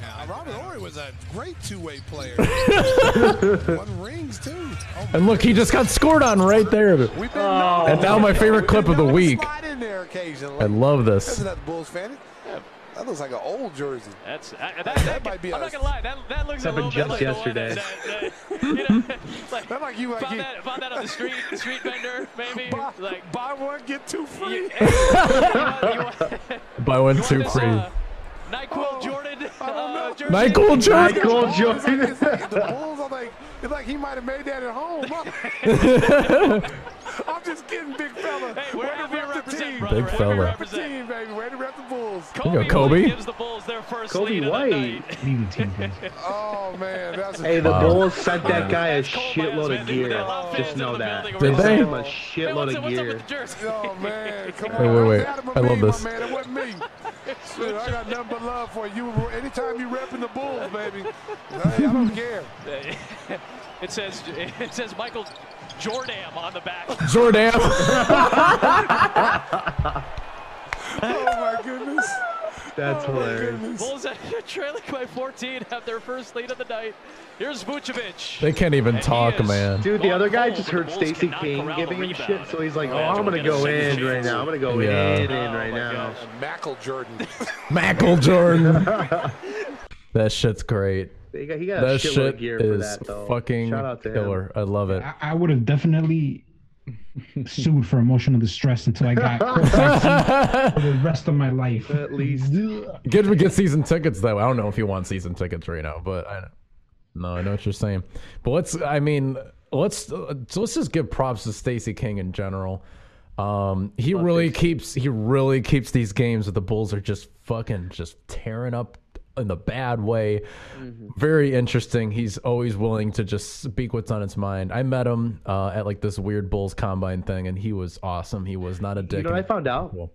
Yeah, Robert Horry was a great two-way player. <laughs> Won rings too. Oh, And look, he just got scored on right there. we've been And now my favorite clip of the week. In there. I love Isn't this. that Bulls fan? That looks like an old jersey. That's I, that, That that, might be I'm a- not gonna lie. That that looks a Happened little bit just like yesterday. that, that, that <laughs> you know, like, That like you like found you that found that on the street street vendor maybe buy, like. buy one get two free. You, you want, you want, By one, two, want this, uh, Nyquil Jordan. Uh, jersey? Michael Jordan. Michael Jordan. The Bulls are like it's like he might have made that at home. <laughs> <laughs> I'm just kidding, big fella. Hey, we're Way to happy to rep the represent, team. brother. Big We're happy to fella. Rep represent. team, baby. Way to rep the Bulls. Coby, go, Coby. Gives the Bulls their first Coby lead White. of the night. Leave the team. <laughs> Oh man, that's a Hey, the Wow. Bulls sent that guy a That's shitload of man. They- they gear. allow Just know that. building Did already. they? Sent him a Hey, shitload what's, of gear. with the jersey? Oh man, come Wait, on. wait, wait. Adam I love this. Man, it wasn't me. Shit, I got nothing but love for you. Anytime you're repping the Bulls, baby. I don't care. <laughs> It says it says Michael Jordan on the back. Jordan. <laughs> Oh my goodness. That's Oh hilarious. goodness. Bulls trailing by 14 have their first lead of the night. Here's Vucevic. they can't even And talk, man. Dude, the other guy just heard Bulls Stacey King corral giving him shit, so he's like, "Oh, Imagine I'm gonna we'll get a go second in right now. I'm gonna go Yeah. in, in Oh right my now." gosh. Mackle Jordan. Mackle Jordan. <laughs> that shit's great. He got, he got a That shitload shit of gear for is that though. fucking Shout out to him. killer. I love it. I, I would have definitely <laughs> sued for emotional distress until I got courtside for <laughs> the rest of my life. At least. Get me get season tickets though. I don't know if you want season tickets right now, but I no, I know what you're saying. But let's. I mean, let's uh, so let's just give props to Stacey King in general. Um, he really keeps he really keeps these games that the Bulls are just fucking just tearing up in the bad way. Very interesting. He's always willing to just speak what's on his mind. I met him uh, at like this weird Bulls combine thing, and he was awesome. He was not a dick. You know what I found out Cool.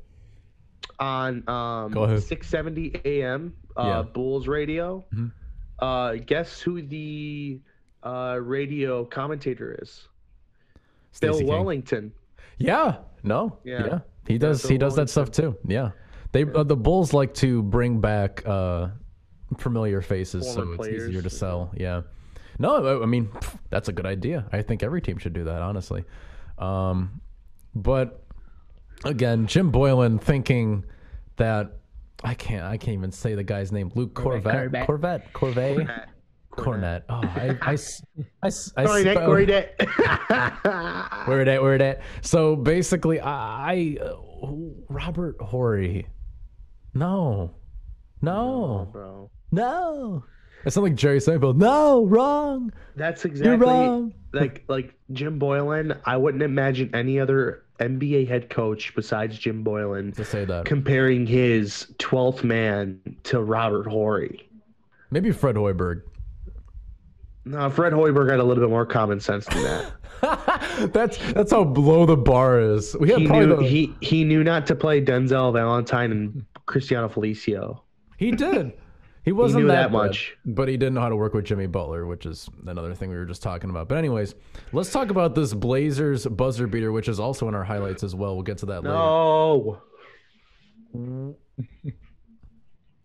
on um, Go ahead. 670 AM uh, Yeah. Bulls radio? Mhm. Uh, guess who the uh, radio commentator is? Bill King. Wennington. Yeah. No. Yeah. Yeah. He does. Bill he does that stuff too. Yeah. They uh, the Bulls like to bring back uh, familiar faces, so it's easier to sell. Yeah. No, I- I mean that's a good idea. I think every team should do that, honestly. Um, but again, Jim Boylan thinking that I can't. I can't even say the guy's name. Luke Corvette. Corvette. Corvette. Corvette. Cornet. Oh, I, I, s- I, s- I Sorry, Nick. spelled- Sorry, Nick. where that? <laughs> Where that? So basically, I, I uh, Robert Horry. No, no, Bro. No. It's not like Jerry Seinfeld. No, wrong. That's exactly You're wrong. like like Jim Boylan. I wouldn't imagine any other NBA head coach besides Jim Boylan To say that, comparing his 12th man to Robert Horry. maybe Fred Hoiberg. No, Fred Hoiberg had a little bit more common sense than that. <laughs> that's that's how low the bar is. We have he probably knew the, he he knew not to play Denzel Valentine and Cristiano Felicio. He did. He wasn't knew that, that bad, much. but he didn't know how to work with Jimmy Butler, which is another thing we were just talking about. But anyways, let's talk about this Blazers buzzer beater, which is also in our highlights as well. We'll get to that later. No,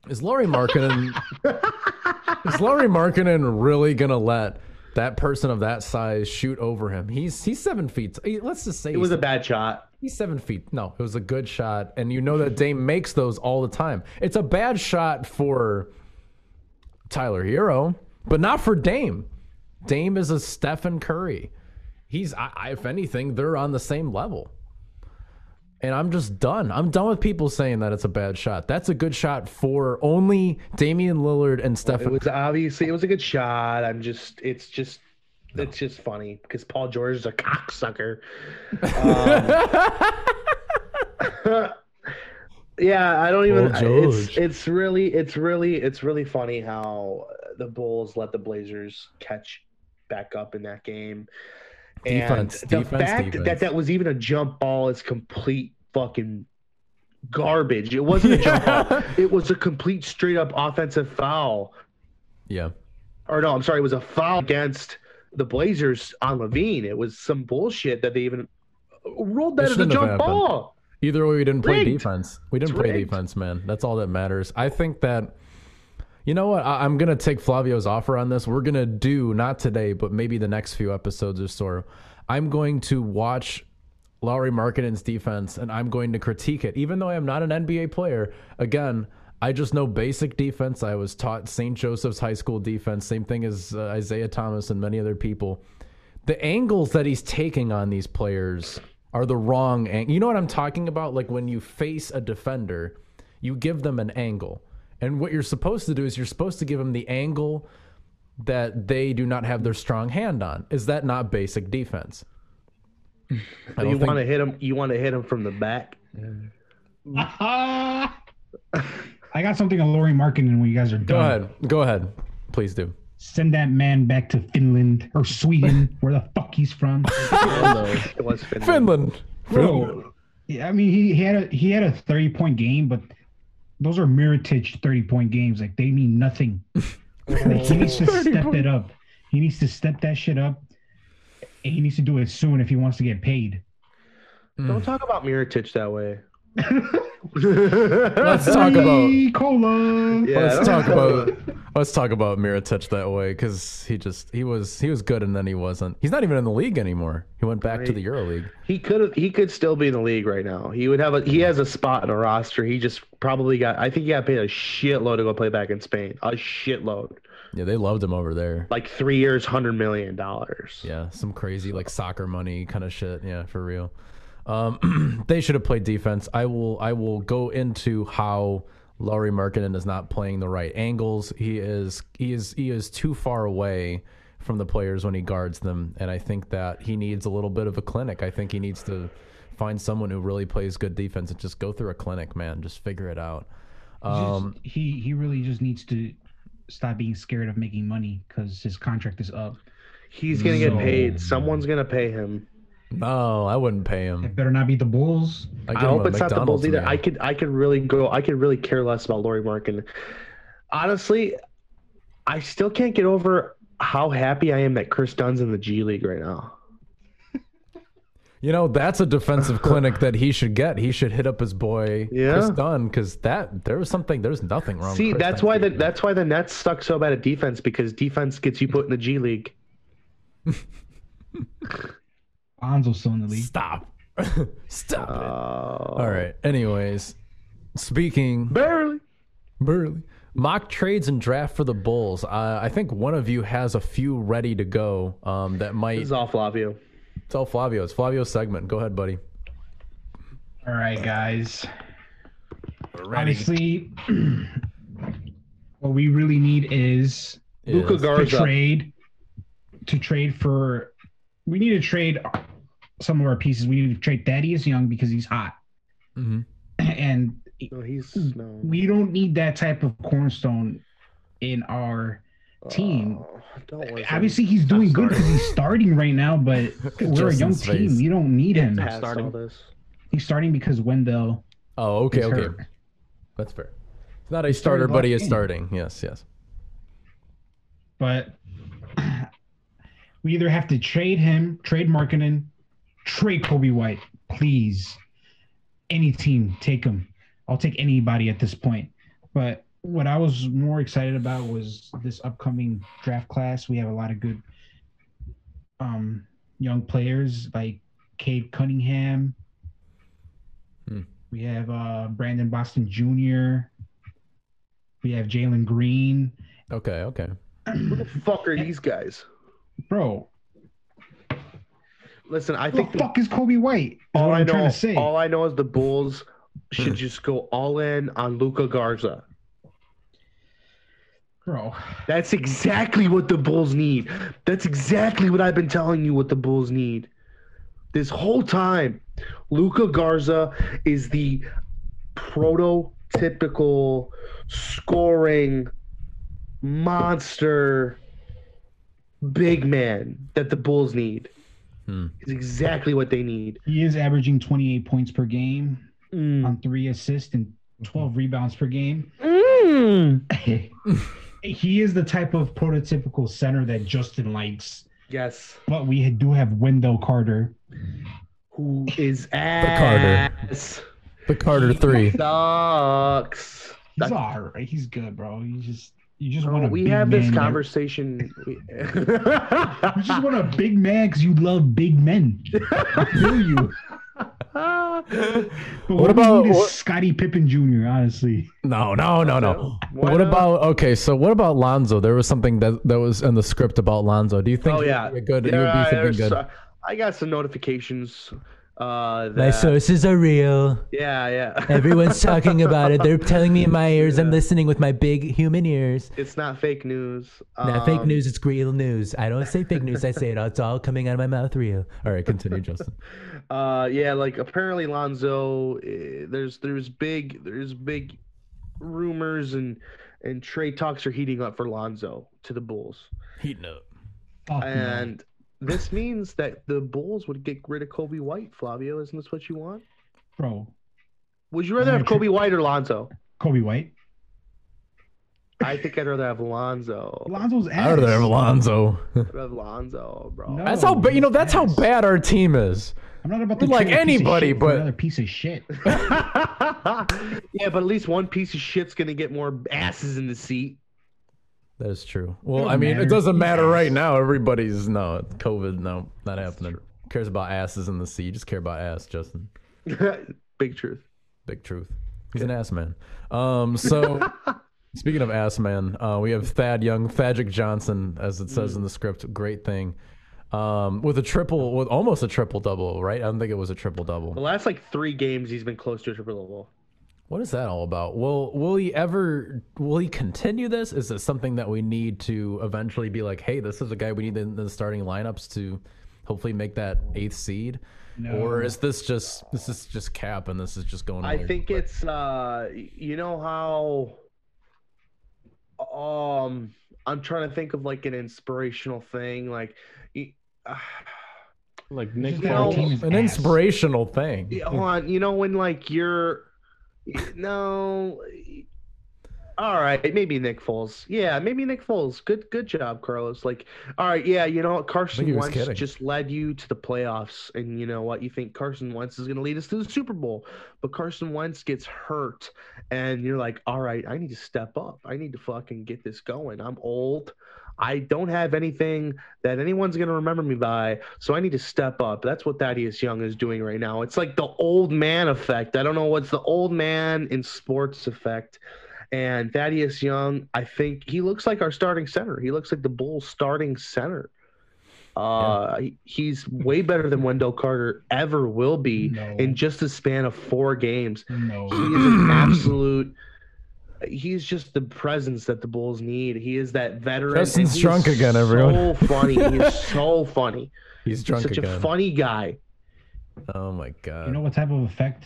Is Lauri Markkanen <laughs> is Lauri Markkanen really gonna let that person of that size shoot over him? He's he's seven feet. he- Let's just say it was a bad shot. he's seven feet. No, it was a good shot, and you know that Dame makes those all the time. It's a bad shot for Tyler Herro, but not for Dame. Dame is a Stephen Curry. He's, I, I, if anything, they're on the same level. And I'm just done. I'm done with people saying that it's a bad shot. That's a good shot for only Damian Lillard and Stephen. It Stephen. was obviously it was a good shot. I'm just it's just it's just funny because Paul George is a cocksucker. <laughs> Um, <laughs> yeah, I don't even. It's it's really it's really it's really funny how the Bulls let the Blazers catch back up in that game. Defense, and the defense, fact defense. that that was even a jump ball is complete fucking garbage. It wasn't a jump ball. <laughs> It was a complete straight up offensive foul yeah. or no, I'm sorry, it was a foul against the Blazers on LaVine. It was some bullshit that they even rolled that as a jump ball. Either way, we didn't play Rigged. defense. We didn't It's play rigged. defense, man. That's all that matters. I think that, you know what? I, I'm gonna take Flavio's offer on this. We're gonna do not today, but maybe the next few episodes or so. I'm going to watch Lauri Markkanen's defense, and I'm going to critique it, even though I am not an NBA player. Again. I just know basic defense. I was taught St. Joseph's High School defense. Same thing as uh, Isaiah Thomas and many other people the angles that he's taking on these players are the wrong ang- you know what i'm talking about like when you face a defender you give them an angle and what you're supposed to do is you're supposed to give them the angle that they do not have their strong hand on is that not basic defense <laughs> I You think- want to hit him. You want to hit him from the back. <laughs> I got something on Lauri Markkanen when you guys are done. Go ahead. Go ahead. Please do. Send that man back to Finland or Sweden, <laughs> where the fuck he's from. It was Finland. Finland. Bro, yeah, I mean he, he had a he had a thirty point game, but those are Mirotic thirty point games. Like they mean nothing. Like, <laughs> he needs to step it up. He needs to step that shit up. He needs to do it soon if he wants to get paid. Hmm. Don't talk about Mirotic that way. <laughs> Let's talk about. Hey, Yeah, let's talk about. <laughs> Let's talk about Mirotic that way because he just he was he was good and then he wasn't. He's not even in the league anymore. He went back to the EuroLeague. He could he could still be in the league right now. He would have a he has a spot in a roster. He just probably got I think he got paid a shitload to go play back in Spain. A shitload. Yeah, they loved him over there. Like three years, hundred million dollars. Yeah, some crazy like soccer money kind of shit. Yeah, for real. Um, <clears throat> they should have played defense. I will. I will go into how Lauri Markkanen is not playing the right angles. He is. He is. He is too far away from the players when he guards them, and I think that he needs a little bit of a clinic. I think he needs to find someone who really plays good defense and just go through a clinic, man. Just figure it out. Um, Just- he he really just needs to stop being scared of making money because his contract is up. He's gonna get paid. Someone's gonna pay him. No, I wouldn't pay him. It better not be the Bulls. I, I hope a it's not the Bulls either. meal. I could I could really go I could really care less about Lauri Markin. Honestly, I still can't get over how happy I am that Kris Dunn's in the G League right now. You know, that's a defensive <laughs> clinic that he should get. He should hit up his boy Kris Yeah. Dunn because that there was something. There's nothing wrong. See, with Kris that's Dunn. why the that's why the Nets stuck so bad at defense because defense gets you put in the G League. <laughs> Lonzo's still in the league. stop, <laughs> stop it. Uh, All right. Anyways, speaking barely. Burley. Mock trades and draft for the Bulls. Uh, I think one of you has a few ready to go. Um, that This might is all Flavio. It's all Flavio. It's Flavio's segment. Go ahead, buddy. All right, guys. Ready. Honestly, <clears throat> what we really need is Luka Is- to Garza. trade to trade for. We need to trade some of our pieces. We need to trade Thaddeus Young because he's hot, Mhm. <clears throat> and No, he's no. we don't need that type of cornerstone in our team. Oh, don't. Obviously, he's doing good because he's starting right now, but <laughs> we're a young Justin's face. team. We don't need him. Past starting. He's starting because Wendell Oh, okay, is okay. hurt. That's fair. It's not a starter, but he is game. starting. Yes, yes. But <clears throat> we either have to trade him, trade Markkanen, trade Coby White, please. Any team, take him. I'll take anybody at this point. But what I was more excited about was this upcoming draft class. We have a lot of good um, young players like Cade Cunningham. Hmm. We have uh, Brandon Boston Jr. We have Jalen Green. Okay, okay. Who the fuck are these guys? Bro, Listen, I think the the, fuck is Coby White? Is all what I I'm trying know, to say. all I know is the Bulls hmm. should just go all in on Luka Garza. Bro, That's exactly what the Bulls need. That's exactly what I've been telling you what the Bulls need. This whole time, Luka Garza is the prototypical scoring monster big man that the Bulls need. Hmm. Is exactly what they need. he is averaging 28 points per game Mm. on three assists and 12 rebounds per game. Mm. <laughs> he is the type of prototypical center that Justin likes. Yes. But we do have Wendell Carter. Who is <laughs> Carter. ass? The Carter The Carter three. Sucks. He's all right. He's good, bro. You just you just Oh, want a we big have this man conversation. <laughs> We- You just want a big man because you love big men. I feel you. <laughs> But What what, about- we need what- Scottie Pippen Jr. Honestly, No, no, no, no. Why what about okay? So what about Lonzo? There was something that that was in the script about Lonzo. Do you think oh he yeah, would be a good? he Yeah, would be something good. uh, I got some notifications. Uh, My sources are real. yeah, yeah. <laughs> Everyone's talking about it. They're telling me in my ears. I'm listening with my big human ears. it's not fake news. Not fake Um, news, it's real news. I don't say fake news, I say it. It's all coming out of my mouth real. All right, continue, Justin. <laughs> Uh, yeah, like apparently Lonzo, eh, there's there's big there's big rumors and and trade talks are heating up for Lonzo to the Bulls, Heating up. Fuck no. and this means that the Bulls would get rid of Coby White. Flavio, isn't this what you want? bro, Would you rather have true. Coby White or Lonzo? Coby White. I think I'd rather have Lonzo. Lonzo's ass. I would have Lonzo. I'd rather have Lonzo, bro. No. That's how bad. You know, that's how bad our team is. I'm not about to We're like trade piece of anybody, but- another piece of shit. <laughs> yeah, but at least one piece of shit's gonna get more asses in the seat. That is true. Well, I mean, it doesn't matter right now. Everybody's no COVID. No, not happening. Cares about asses in the sea. Just care about ass, Justin. <laughs> Big truth. Big truth. He's an ass man. Um, so <laughs> speaking of ass man, uh, we have Thad Young, Thagic Johnson, as it says in the script. Great thing. Um, with a triple, with almost a triple double, right? I don't think it was a triple double. The last like three games, he's been close to a triple double. What is that all about? Will Will he ever? Will he continue this? Is this something that we need to eventually be like, hey, this is a guy we need in the starting lineups to hopefully make that eighth seed? Or is this just this is just cap and this is just going? I weird? think it's uh, you know how, um, I'm trying to think of like an inspirational thing, like. uh, Like <sighs> Nick You know, an ass. inspirational thing. Yeah, hold on. You know when like you're no. All right, maybe Nick Foles. Yeah, maybe Nick Foles. Good, good job, Carlos. Like, all right, yeah, you know what, Carson Wentz kidding. just led you to the playoffs, and you know what, you think Carson Wentz is going to lead us to the Super Bowl, but Carson Wentz gets hurt, and you're like, all right, I need to step up. I need to fucking get this going. I'm old. I don't have anything that anyone's going to remember me by. So I need to step up. That's what Thaddeus Young is doing right now. It's like the old man effect. I don't know what's the old man in sports effect. And Thaddeus Young, I think he looks like our starting center. He looks like the Bulls starting center. Uh, he- he's way better than Wendell Carter ever will be No. in just a span of four games. No. He is an <clears throat> absolute. He's just the presence that the Bulls need. He is that veteran. and Justin's he's drunk again, everyone. So funny. He's <laughs> so funny. He's drunk Such again. Such a funny guy. oh my god. You know what type of effect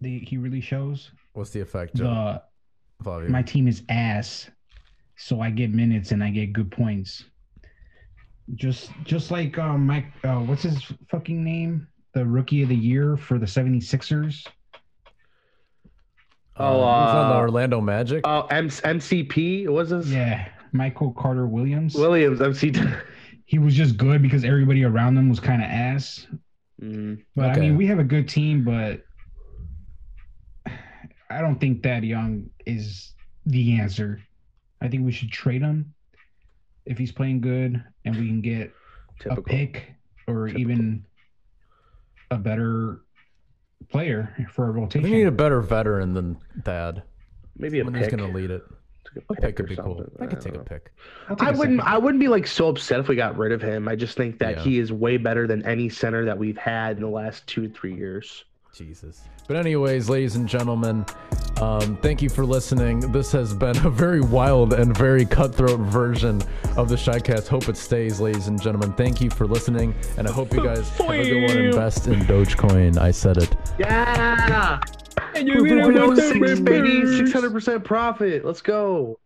the, he really shows? What's the effect, Joe? The Flavio? my team is ass, so I get minutes and I get good points. Just just like um Mike uh what's his fucking name? The rookie of the year for the 76ers. Oh, he's on the uh, Orlando Magic. Oh, M- MCP. Was this? Yeah, Michael Carter Williams. Williams. MC. <laughs> he was just good because everybody around him was kind of ass. Mm. But I mean, we have a good team, but I don't think that Young is the answer. I think we should trade him if he's playing good, and we can get Typical. a pick or Typical. even a better player for a we rotation. need a better veteran than Thad. Maybe a Someone who's pick. gonna lead it. Take A pick or could be cool. something. I could don't take a uh, pick. I'll take I a wouldn't. second. I wouldn't be like so upset if we got rid of him. I just think that Yeah. he is way better than any center that we've had in the last two, three years. Jesus. But anyways, ladies and gentlemen, um, thank you for listening. This has been a very wild and very cutthroat version of the Shycast. Hope it stays, ladies and gentlemen. Thank you for listening, and I hope you guys <laughs> have a good one. Invest in Dogecoin. I said it. Yeah. And you're gonna Six hundred percent profit. Let's go.